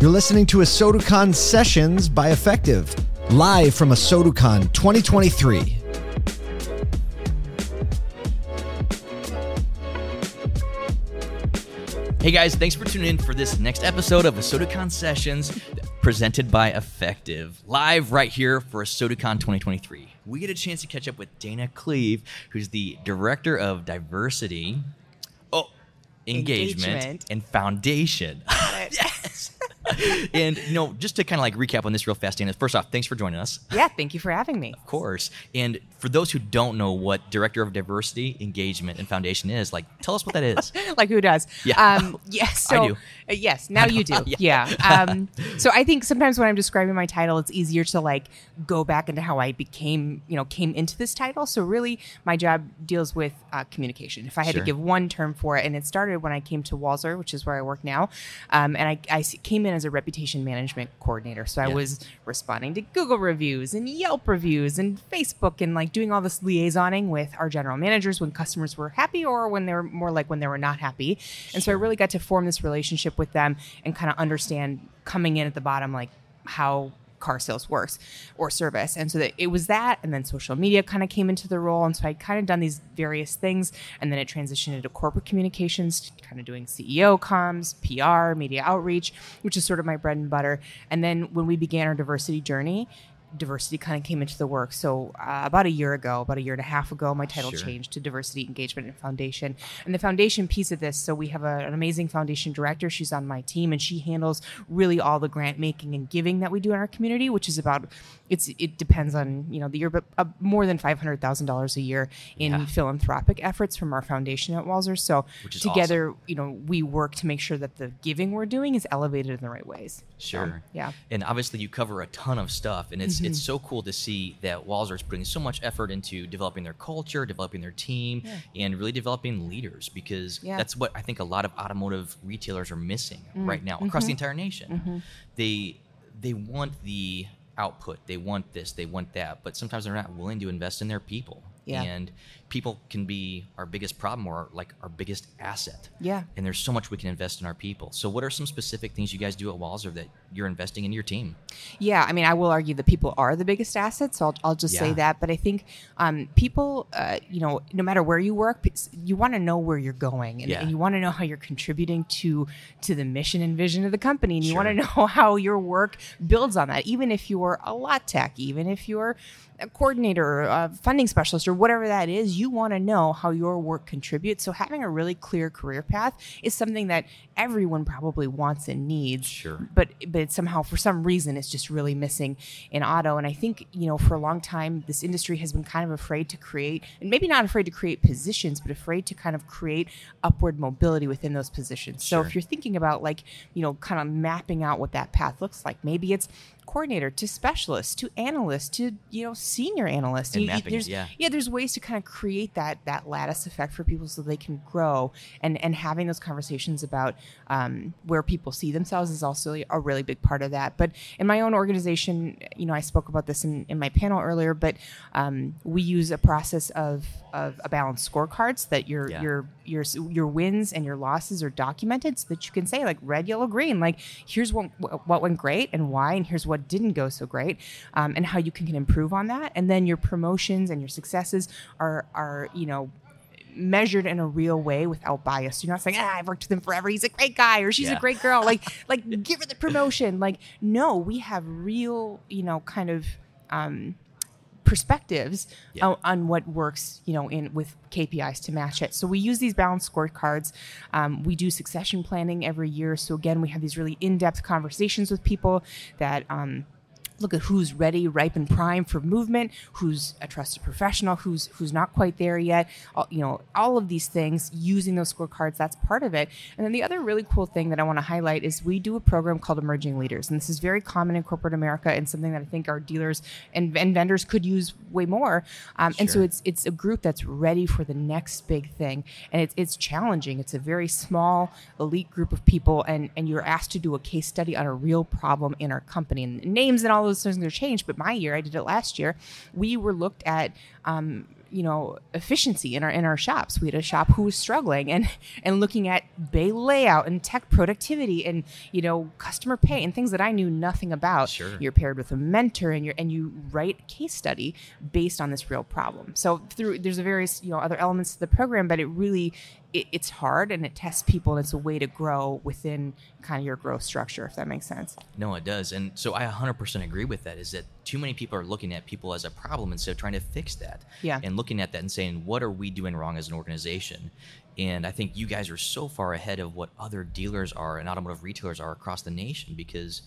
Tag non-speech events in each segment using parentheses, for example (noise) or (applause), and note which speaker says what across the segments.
Speaker 1: You're listening to ASOTUCON Sessions by Effectv, live from ASOTUCON 2023.
Speaker 2: Hey guys, thanks for tuning in for this next episode of ASOTUCON Sessions presented by Effectv, live right here for ASOTUCON 2023. We get a chance to catch up with Dayna Kleve, who's the Director of Diversity, oh, Engagement,
Speaker 3: Engagement.
Speaker 2: and Foundation. (laughs) yes. (laughs) and you know, just to kind of like recap on this real fast, Dayna. First off, thanks for joining us.
Speaker 3: Yeah, thank you for having me.
Speaker 2: Of course. And for those who don't know what Director of Diversity, Engagement, and Foundation is, like, tell us what that is. (laughs)
Speaker 3: like who does?
Speaker 2: Yeah.
Speaker 3: Um, yes. (laughs) So,
Speaker 2: do.
Speaker 3: uh, yes. Now you do.
Speaker 2: Yeah.
Speaker 3: yeah. Um, so I think sometimes when I'm describing my title, it's easier to like go back into how I became, you know, came into this title. So really, my job deals with uh, communication. If I had
Speaker 2: Sure.
Speaker 3: to give one term for it, and it started when I came to Walser, which is where I work now, um, and I came in as a reputation management coordinator. So I
Speaker 2: Yeah.
Speaker 3: was responding to Google reviews and Yelp reviews and Facebook and like doing all this liaisoning with our general managers when customers were happy or when they were more like when they were not happy. And so I really got to form this relationship with them and kind of understand coming in at the bottom like how car sales works or service and so that it was that and then social media kind of came into the role and so i kind of done these various things and then it transitioned into corporate communications kind of doing ceo comms pr media outreach which is sort of my bread and butter. And then when we began our diversity journey diversity kind of came into the work. So uh, about a year ago about a year and a half ago my title
Speaker 2: Sure.
Speaker 3: changed to diversity engagement and foundation. And the foundation piece of this so we have a, an amazing foundation director. She's on my team and she handles really all the grant making and giving that we do in our community which is about it's it depends on you know the year but uh, more than $500000 a year in
Speaker 2: Yeah.
Speaker 3: philanthropic efforts from our foundation at Walser. So together you know we work to make sure that the giving we're doing is elevated in the right ways So,
Speaker 2: Sure.
Speaker 3: Um, yeah
Speaker 2: And obviously, you cover a ton of stuff, and it's mm-hmm. it's so cool to see that Walser is putting so much effort into developing their culture, developing their team, and really developing leaders because
Speaker 3: Yeah.
Speaker 2: that's what I think a lot of automotive retailers are missing mm. right now across the mm-hmm. entire nation. Mm-hmm. They they want the output, they want this, they want that, but sometimes they're not willing to invest in their people.
Speaker 3: Yeah.
Speaker 2: And people can be our biggest problem or like our biggest asset
Speaker 3: yeah
Speaker 2: and there's so much we can invest in our people. So, what are some specific things you guys do at Walser that you're investing in your team?
Speaker 3: Yeah, I mean, I will argue that people are the biggest asset, So I'll, I'll just
Speaker 2: Yeah.
Speaker 3: say that. But I think um, people, uh, you know, no matter where you work, you want to know where you're going, and,
Speaker 2: Yeah.
Speaker 3: and you want to know how you're contributing to to the mission and vision of the company, and you want to know (laughs) how your work builds on that. Even if you're a lot tech, even if you're a coordinator, or a funding specialist, or whatever that is, you want to know how your work contributes. So having a really clear career path is something that everyone probably wants and needs
Speaker 2: Sure.
Speaker 3: but but somehow for some reason it's just really missing in auto and i think you know for a long time this industry has been kind of afraid to create and maybe not afraid to create positions but afraid to kind of create upward mobility within those positions so
Speaker 2: Sure.
Speaker 3: if you're thinking about like you know kind of mapping out what that path looks like maybe it's coordinator to specialist to analyst to you know senior analyst
Speaker 2: And
Speaker 3: You-
Speaker 2: mapping
Speaker 3: there's,
Speaker 2: yeah.
Speaker 3: yeah there's ways to kind of create that that lattice effect for people so they can grow and and having those conversations about um, where people see themselves is also a really big part of that but in my own organization you know i spoke about this in, in my panel earlier but um, we use a process of of a balanced scorecards that your
Speaker 2: Yeah.
Speaker 3: your your your wins and your losses are documented so that you can say like red yellow green like here's what what went great and why and here's what didn't go so great um, and how you can, can improve on that and then your promotions and your successes are are you know measured in a real way without bias. You're not saying, ah, I've worked with him forever. He's a great guy or she's
Speaker 2: Yeah.
Speaker 3: a great girl. Like, (laughs) like give her the promotion. Like, no, we have real, you know, kind of um, perspectives
Speaker 2: Yeah.
Speaker 3: on, on what works, you know, in with KPIs to match it. So we use these balanced scorecards. Um, we do succession planning every year. So again, we have these really in-depth conversations with people that. Um, look at who's ready, ripe, and prime for movement, who's a trusted professional, who's who's not quite there yet. All, you know, all of these things using those scorecards. That's part of it. And then the other really cool thing that I want to highlight is we do a program called Emerging Leaders, and this is very common in corporate America and something that I think our dealers and, and vendors could use way more. Um, And so it's it's a group that's ready for the next big thing, and it's it's challenging. It's a very small elite group of people, and and you're asked to do a case study on a real problem in our company. And names and all those things are changed, but my year, I did it last year. We were looked at. Um, you know efficiency in our in our shops. We had a shop who was struggling and and looking at bay layout and tech productivity and you know customer pay and things that I knew nothing about.
Speaker 2: Sure.
Speaker 3: You're paired with a mentor and you and you write a case study based on this real problem. So through there's a various you know other elements to the program, but it really it, it's hard and it tests people and it's a way to grow within kind of your growth structure if that makes sense.
Speaker 2: No it does and so i 100% agree with that is that too many people are looking at people as a problem instead of trying to fix that.
Speaker 3: Yeah.
Speaker 2: And looking at that and saying what are we doing wrong as an organization? And i think you guys are so far ahead of what other dealers are and automotive retailers are across the nation because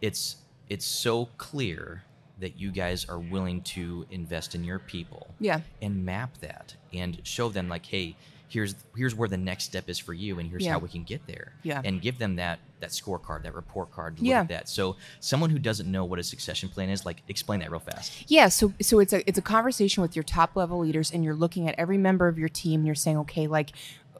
Speaker 2: it's it's so clear that you guys are willing to invest in your people
Speaker 3: yeah.
Speaker 2: and map that and show them like hey here's here's where the next step is for you and here's
Speaker 3: Yeah.
Speaker 2: how we can get there
Speaker 3: Yeah.
Speaker 2: and give them that that scorecard that report card look
Speaker 3: Yeah.
Speaker 2: at that so someone who doesn't know what a succession plan is like explain that real fast
Speaker 3: Yeah, so so it's a it's a conversation with your top level leaders, and you're looking at every member of your team. And you're saying, okay, like,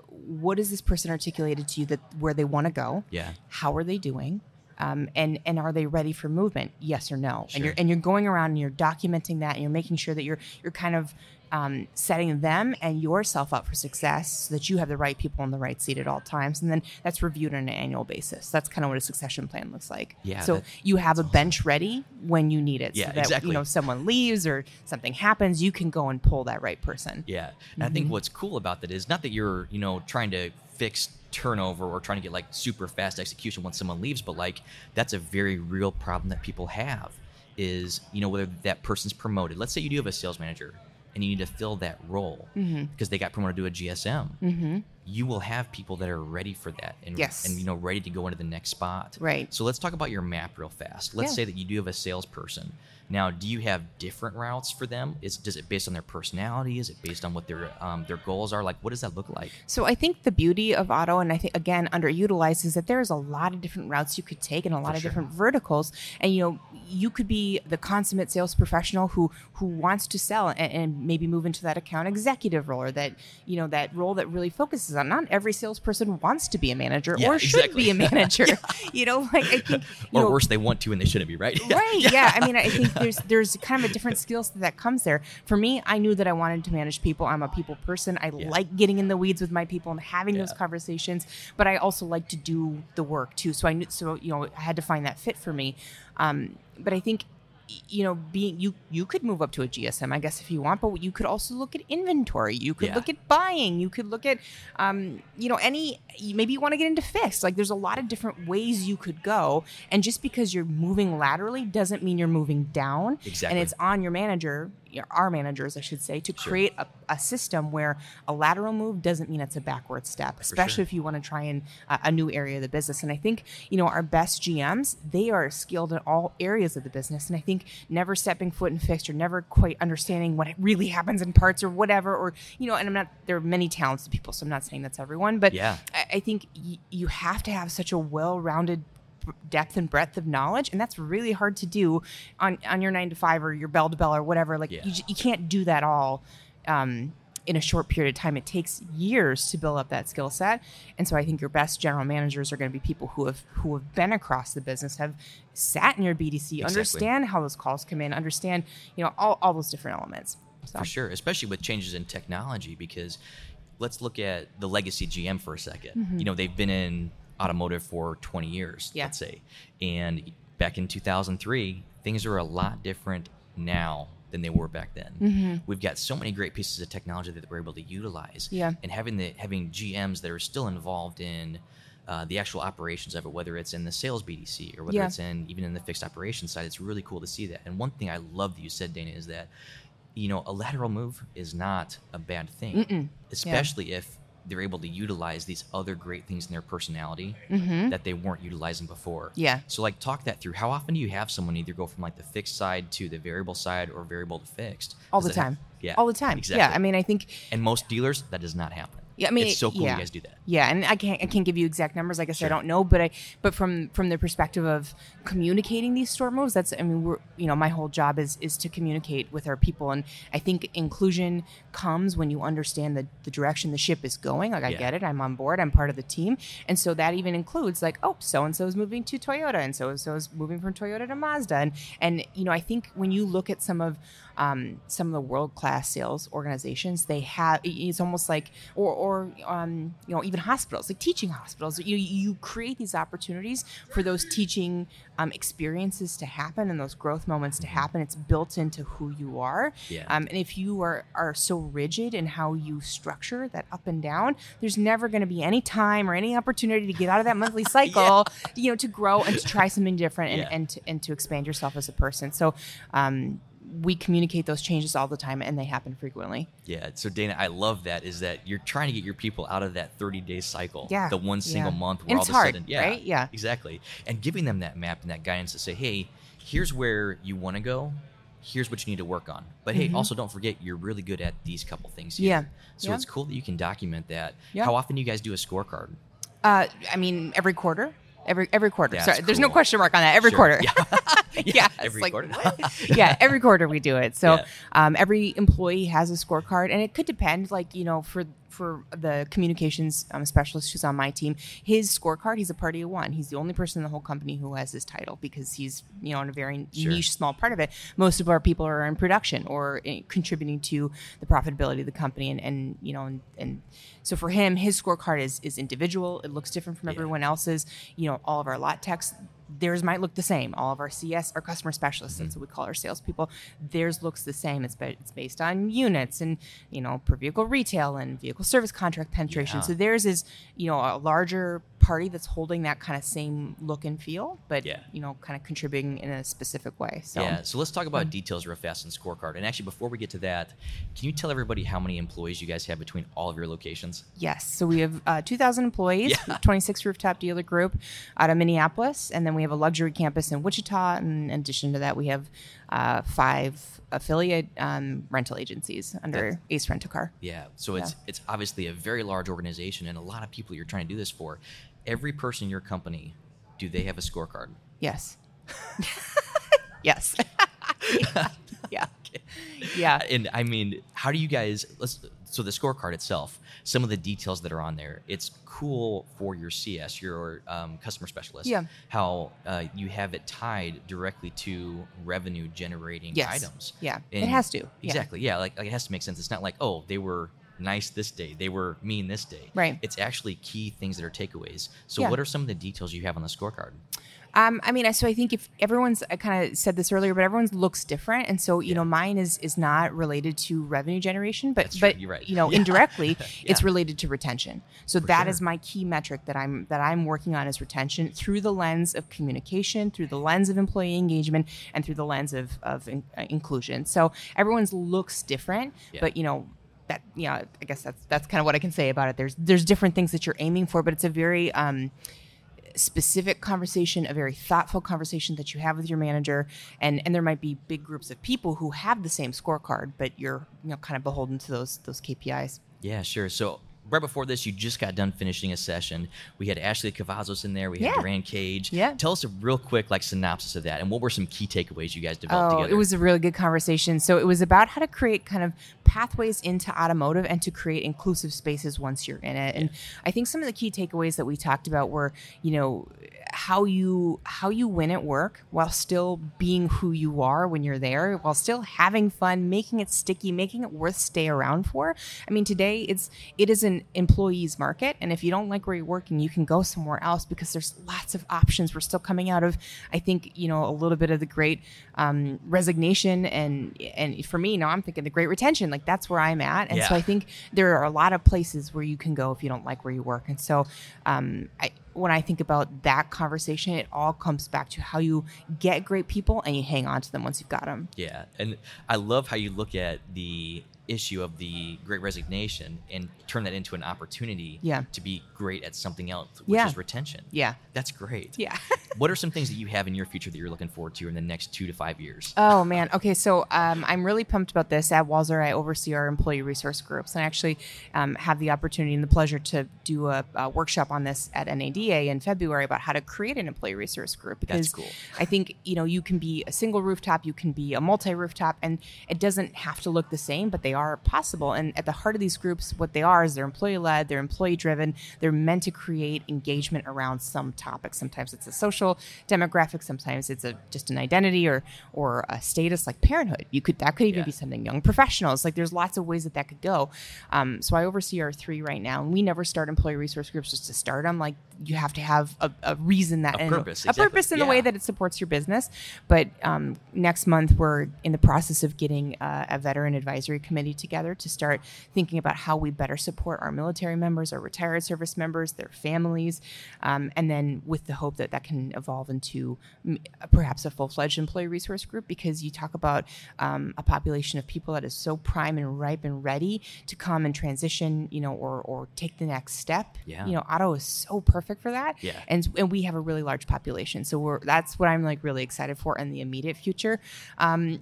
Speaker 3: what is this person articulated to you that where they want to go?
Speaker 2: yeah
Speaker 3: How are they doing? Um, and and are they ready for movement? Yes or no? And you're and you're going around and you're documenting that, and you're making sure that you're you're kind of um, setting them and yourself up for success, so that you have the right people in the right seat at all times. And then that's reviewed on an annual basis. That's kind of what a succession plan looks like.
Speaker 2: Yeah,
Speaker 3: So
Speaker 2: that-
Speaker 3: you have a bench ready when you need it.
Speaker 2: Yeah,
Speaker 3: so that,
Speaker 2: exactly.
Speaker 3: You know, someone leaves or something happens, you can go and pull that right person.
Speaker 2: yeah and i
Speaker 3: Mm-hmm.
Speaker 2: think what's cool about that is not that you're you know trying to fix turnover or trying to get like super fast execution once someone leaves but like that's a very real problem that people have is you know whether that person's promoted let's say you do have a sales manager and you need to fill that role
Speaker 3: Mm-hmm.
Speaker 2: because they got promoted to a gsm
Speaker 3: Mm-hmm.
Speaker 2: You will have people that are ready for that and
Speaker 3: Yes.
Speaker 2: and you know ready to go into the next spot.
Speaker 3: Right.
Speaker 2: So let's talk about your map real fast. Let's
Speaker 3: Yeah.
Speaker 2: say that you do have a salesperson. Now, do you have different routes for them? Is does it based on their personality? Is it based on what their um, their goals are? Like, what does that look like?
Speaker 3: So I think the beauty of auto, and I think again underutilized, is that there's a lot of different routes you could take and a lot
Speaker 2: For
Speaker 3: of
Speaker 2: sure.
Speaker 3: different verticals. And you know, you could be the consummate sales professional who who wants to sell and, and maybe move into that account executive role, or that you know that role that really focuses on. Not every salesperson wants to be a manager
Speaker 2: Yeah,
Speaker 3: or should
Speaker 2: exactly.
Speaker 3: be a (laughs) manager. You know, like I think (laughs) you
Speaker 2: Or
Speaker 3: know,
Speaker 2: worse, they want to and they shouldn't be, right? (laughs)
Speaker 3: right yeah i mean i think there's there's kind of a different skill set that comes there for me i knew that i wanted to manage people i'm a people person i
Speaker 2: Yeah.
Speaker 3: like getting in the weeds with my people and having those conversations but i also like to do the work too so i knew so you know i had to find that fit for me um, but i think you know being you you could move up to a gsm i guess if you want but you could also look at inventory. You could
Speaker 2: Yeah.
Speaker 3: look at buying. You could look at um, you know any maybe you want to get into fixed. Like there's a lot of different ways you could go. And just because you're moving laterally doesn't mean you're moving down.
Speaker 2: Exactly.
Speaker 3: and it's on your manager our managers i should say to
Speaker 2: Sure.
Speaker 3: create a, a system where a lateral move doesn't mean it's a backward step especially
Speaker 2: sure.
Speaker 3: if you want to try in a, uh, a new area of the business and i think you know our best gms they are skilled in all areas of the business and i think never stepping foot in fixed or never quite understanding what really happens in parts or whatever or you know and i'm not there are many talented people so i'm not saying that's everyone but
Speaker 2: Yeah.
Speaker 3: I, I think y- you have to have such a well-rounded b- depth and breadth of knowledge and that's really hard to do on on your nine to five or your bell to bell or whatever. Like
Speaker 2: Yeah.
Speaker 3: you, you can't do that all um, in a short period of time. It takes years to build up that skill set. And so i think your best general managers are going to be people who have who have been across the business have sat in your bdc understand how those calls come in understand you know all, all those different elements. So
Speaker 2: For sure, especially with changes in technology, because let's look at the legacy GM for a 2nd You know, they've been in automotive for 20 years.
Speaker 3: Yeah.
Speaker 2: let's say. And back in 2003, things are a lot different now than they were back then.
Speaker 3: Mm-hmm.
Speaker 2: We've got so many great pieces of technology that we're able to utilize.
Speaker 3: Yeah.
Speaker 2: And having the having GMs that are still involved in uh, the actual operations of it, whether it's in the sales BDC or whether
Speaker 3: Yeah.
Speaker 2: it's in even in the fixed operations side, it's really cool to see that. And one thing I love that you said, Dayna, is that you know a lateral move is not a bad thing,
Speaker 3: Mm-mm.
Speaker 2: especially if they're able to utilize these other great things in their personality
Speaker 3: Mhm.
Speaker 2: that they weren't utilizing before.
Speaker 3: Yeah.
Speaker 2: So like talk that through. How often do you have someone either go from like the fixed side to the variable side or variable to fixed?
Speaker 3: all
Speaker 2: Does
Speaker 3: the time
Speaker 2: Yeah.
Speaker 3: all the time
Speaker 2: Exactly.
Speaker 3: yeah i mean i think
Speaker 2: and most dealers that does not happen.
Speaker 3: Yeah, I mean,
Speaker 2: it's so cool
Speaker 3: yeah.
Speaker 2: you guys do that.
Speaker 3: Yeah, and I can't I can't give you exact numbers. Like I said,
Speaker 2: Sure.
Speaker 3: I don't know, but I but from from the perspective of communicating these store moves, that's I mean we're you know my whole job is is to communicate with our people, and I think inclusion comes when you understand the the direction the ship is going. Like I
Speaker 2: Yeah.
Speaker 3: get it, I'm on board, I'm part of the team, and so that even includes like oh so and so is moving to Toyota, and so and so is moving from Toyota to Mazda, and and you know I think when you look at some of um, some of the world class sales organizations, they have it's almost like or or um, you know even hospitals like teaching hospitals. You you create these opportunities for those teaching um, experiences to happen and those growth moments to happen. It's built into who you are.
Speaker 2: Yeah.
Speaker 3: Um, and if you are are so rigid in how you structure that up and down, there's never going to be any time or any opportunity to get out of that monthly (laughs) cycle. You know, to grow and to try something different and
Speaker 2: Yeah.
Speaker 3: and to, and to expand yourself as a person. So. Um, we communicate those changes all the time and they happen frequently.
Speaker 2: Yeah. So Dayna, I love that is that you're trying to get your people out of that 30 day cycle.
Speaker 3: Yeah,
Speaker 2: The one single
Speaker 3: yeah.
Speaker 2: month
Speaker 3: And
Speaker 2: all
Speaker 3: it's
Speaker 2: of a
Speaker 3: hard,
Speaker 2: sudden, yeah,
Speaker 3: right? Yeah.
Speaker 2: exactly. And giving them that map and that guidance to say, hey, here's where you want to go. Here's what you need to work on. But hey, also don't forget you're really good at these couple things here.
Speaker 3: Mm-hmm. Yeah.
Speaker 2: So
Speaker 3: Yeah.
Speaker 2: it's cool that you can document that.
Speaker 3: Yeah.
Speaker 2: How often do you guys do a scorecard?
Speaker 3: Uh, I mean, every quarter. Every every quarter.
Speaker 2: That's
Speaker 3: Sorry, there's no question mark on that. Every
Speaker 2: Sure.
Speaker 3: quarter.
Speaker 2: Yeah. (laughs) (laughs)
Speaker 3: yeah,
Speaker 2: every
Speaker 3: like,
Speaker 2: quarter. (laughs)
Speaker 3: yeah, every quarter we do it. So
Speaker 2: Yeah.
Speaker 3: um, every employee has a scorecard, and it could depend. Like you know, for for the communications um, specialist who's on my team, his scorecard, he's a party of one. He's the only person in the whole company who has this title because he's you know in a very
Speaker 2: Sure.
Speaker 3: niche, small part of it. Most of our people are in production or in, contributing to the profitability of the company, and, and you know, and, and so for him, his scorecard is is individual. It looks different from
Speaker 2: Yeah.
Speaker 3: everyone else's. You know, all of our lot techs theirs might look the same. All of our CS, our customer specialists, that's what we call our salespeople, theirs looks the same. It's, ba- it's based on units and, you know, per vehicle retail and vehicle service contract penetration.
Speaker 2: Yeah.
Speaker 3: So theirs is, you know, a larger party that's holding that kind of same look and feel, but,
Speaker 2: Yeah.
Speaker 3: you know, kind of contributing in a specific way. So,
Speaker 2: Yeah, so let's talk about details real fast in scorecard. And actually, before we get to that, can you tell everybody how many employees you guys have between all of your locations?
Speaker 3: Yes. So we have uh, 2,000 employees,
Speaker 2: Yeah. (laughs)
Speaker 3: 26 rooftop dealer group out of Minneapolis. And then we have a luxury campus in Wichita. And in addition to that, we have uh, five affiliate um, rental agencies under
Speaker 2: That's-
Speaker 3: Ace Rent a Car.
Speaker 2: Yeah, so it's it's obviously a very large organization and a lot of people you're trying to do this for. Every person in your company, do they have a scorecard?
Speaker 3: Yes. (laughs) yes. (laughs) yeah. Yeah. Yeah.
Speaker 2: And I mean, how do you guys? Let's so the scorecard itself, some of the details that are on there. It's cool for your CS, your um, customer specialist.
Speaker 3: Yeah.
Speaker 2: How uh, you have it tied directly to revenue generating
Speaker 3: Yes.
Speaker 2: items.
Speaker 3: Yeah. It has to. Yeah.
Speaker 2: Exactly. Yeah. Like, like it has to make sense. It's not like oh they were nice this day, they were mean this day.
Speaker 3: Right.
Speaker 2: It's actually key things that are takeaways. So
Speaker 3: Yeah.
Speaker 2: what are some of the details you have on the scorecard?
Speaker 3: Um, I mean, so I think if everyone's, I kind of said this earlier, but everyone's looks different, and so you
Speaker 2: Yeah.
Speaker 3: know, mine is is not related to revenue generation, but
Speaker 2: That's
Speaker 3: but
Speaker 2: You're right.
Speaker 3: you know, (laughs)
Speaker 2: Yeah.
Speaker 3: indirectly, (laughs) it's related to retention. So that is
Speaker 2: sure.
Speaker 3: my key metric that I'm that I'm working on is retention through the lens of communication, through the lens of employee engagement, and through the lens of of in, uh, inclusion. So everyone's looks different,
Speaker 2: Yeah.
Speaker 3: but you know. That you know, I guess that's that's kind of what I can say about it. There's there's different things that you're aiming for, but it's a very um, specific conversation, a very thoughtful conversation that you have with your manager, and and there might be big groups of people who have the same scorecard, but you're you know kind of beholden to those those KPIs.
Speaker 2: Yeah, sure. So right before this, you just got done finishing a session. We had Ashley Cavazos in there. We had
Speaker 3: Yeah.
Speaker 2: Duran Cage.
Speaker 3: Yeah.
Speaker 2: Tell us a real quick like synopsis of that, and what were some key takeaways you guys developed
Speaker 3: Oh,
Speaker 2: together?
Speaker 3: it was a really good conversation. So it was about how to create kind of pathways into automotive and to create inclusive spaces once you're in it. And I think some of the key takeaways that we talked about were, you know, how you how you win at work while still being who you are when you're there, while still having fun, making it sticky, making it worth stay around for. I mean, today it's it is an employees market, and if you don't like where you're working, you can go somewhere else because there's lots of options. We're still coming out of, I think, you know, a little bit of the great um, resignation, and and for me, now I'm thinking the great retention. Like that's where I'm at, and so I think there are a lot of places where you can go if you don't like where you work, and so um, I. When I think about that conversation, it all comes back to how you get great people and you hang on to them once you've got them.
Speaker 2: Yeah, and I love how you look at the issue of the Great Resignation and turn that into an opportunity
Speaker 3: Yeah.
Speaker 2: to be great at something else, which
Speaker 3: Yeah.
Speaker 2: is retention.
Speaker 3: Yeah.
Speaker 2: That's great.
Speaker 3: Yeah. (laughs)
Speaker 2: what are some things that you have in your future that you're looking forward to in the next two to five years?
Speaker 3: Oh man. Okay, so um, I'm really pumped about this. At Walser, I oversee our employee resource groups, and I actually um, have the opportunity and the pleasure to do a, a workshop on this at NADA in February about how to create an employee resource group. Because
Speaker 2: cool.
Speaker 3: I think you know you can be a single rooftop, you can be a multi rooftop, and it doesn't have to look the same, but they are possible. And at the heart of these groups, what they are is they're employee led, they're employee driven, they're meant to create engagement around some topic. Sometimes it's a social demographic, sometimes it's a just an identity or or a status like parenthood. You could that could even
Speaker 2: Yeah.
Speaker 3: be something young professionals. Like there's lots of ways that that could go. Um, so I oversee our three right now, and we never start employee resource groups just to start them. Like you have to have a, a reason that
Speaker 2: A
Speaker 3: and
Speaker 2: purpose,
Speaker 3: a purpose in the way that it supports your business. But um, next month, we're in the process of getting uh, a veteran advisory committee together to start thinking about how we better support our military members, our retired service members, their families, um, and then with the hope that that can evolve into perhaps a full fledged employee resource group because you talk about um, a population of people that is so prime and ripe and ready to come and transition, you know, or, or take the next step.
Speaker 2: Yeah.
Speaker 3: You know, auto is so perfect for that
Speaker 2: Yeah.
Speaker 3: and and we have a really large population so we're that's what i'm like really excited for in the immediate future um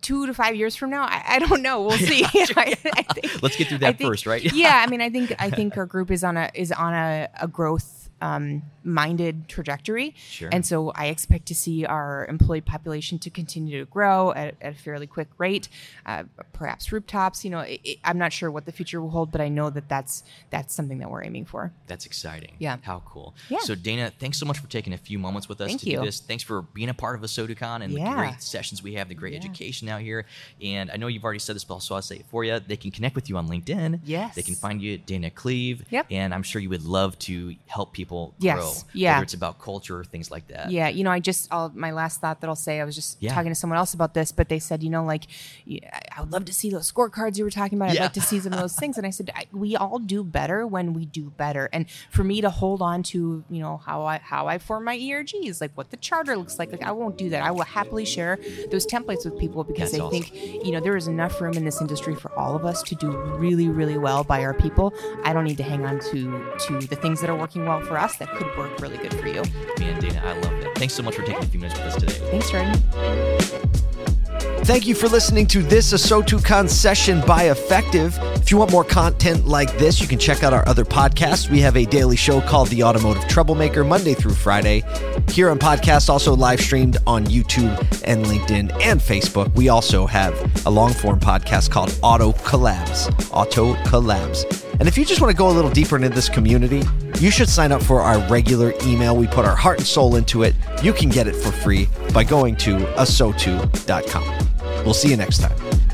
Speaker 3: two to five years from now i, I don't know. We'll (laughs) see. (laughs) I, I think, (laughs)
Speaker 2: Let's get through that
Speaker 3: think-
Speaker 2: first, right?
Speaker 3: yeah i mean i think i think our group is on a is on a, a growth um, minded trajectory
Speaker 2: Sure.
Speaker 3: and so i expect to see our employee population to continue to grow at, at a fairly quick rate uh, perhaps rooftops you know it, it- i'm not sure what the future will hold but i know that that's that's something that we're aiming for
Speaker 2: That's exciting.
Speaker 3: Yeah.
Speaker 2: How cool.
Speaker 3: Yeah.
Speaker 2: So Dayna, thanks so much for taking a few moments with us
Speaker 3: Thank
Speaker 2: to
Speaker 3: you.
Speaker 2: do this. Thanks for being a part of ASOTUCON and the great sessions we have, the great
Speaker 3: Yeah.
Speaker 2: education out here. And I know you've already said this, but so I'll say it for you. They can connect with you on LinkedIn.
Speaker 3: Yes.
Speaker 2: They can find you at Dayna Kleve.
Speaker 3: Yep.
Speaker 2: And I'm sure you would love to help people
Speaker 3: Yes.
Speaker 2: grow.
Speaker 3: Yeah.
Speaker 2: Whether it's about culture or things like that.
Speaker 3: Yeah, you know, I just I'll, my last thought that I'll say. I was just
Speaker 2: Yeah.
Speaker 3: talking to someone else about this, but they said, you know, like I would love to see those scorecards you were talking about. I'd
Speaker 2: Yeah.
Speaker 3: like to see some of those things. And I said, I, (laughs) we all do better when we do better. And for me to hold on to, you know, how I how I form my ERGs, like what the charter looks like, like I won't do that. I will happily share those templates with people because
Speaker 2: That's
Speaker 3: I
Speaker 2: awesome.
Speaker 3: think you know there is enough room in this industry for all of us to do really really well by our people. I don't need to hang on to to the things that are working well for us that could work really good for you.
Speaker 2: Me and Dayna, I love that. Thanks so much for taking a few minutes with us today.
Speaker 3: Thanks, Jordan.
Speaker 1: Thank you for listening to this ASOTUCon session by Effectv. If you want more content like this, you can check out our other podcasts. We have a daily show called The Automotive Troublemaker, Monday through Friday. Here on podcast, also live streamed on YouTube and LinkedIn and Facebook. We also have a long form podcast called Auto Collabs. Auto Collabs. And if you just want to go a little deeper into this community, you should sign up for our regular email. We put our heart and soul into it. You can get it for free by going to asotu.com. We'll see you next time.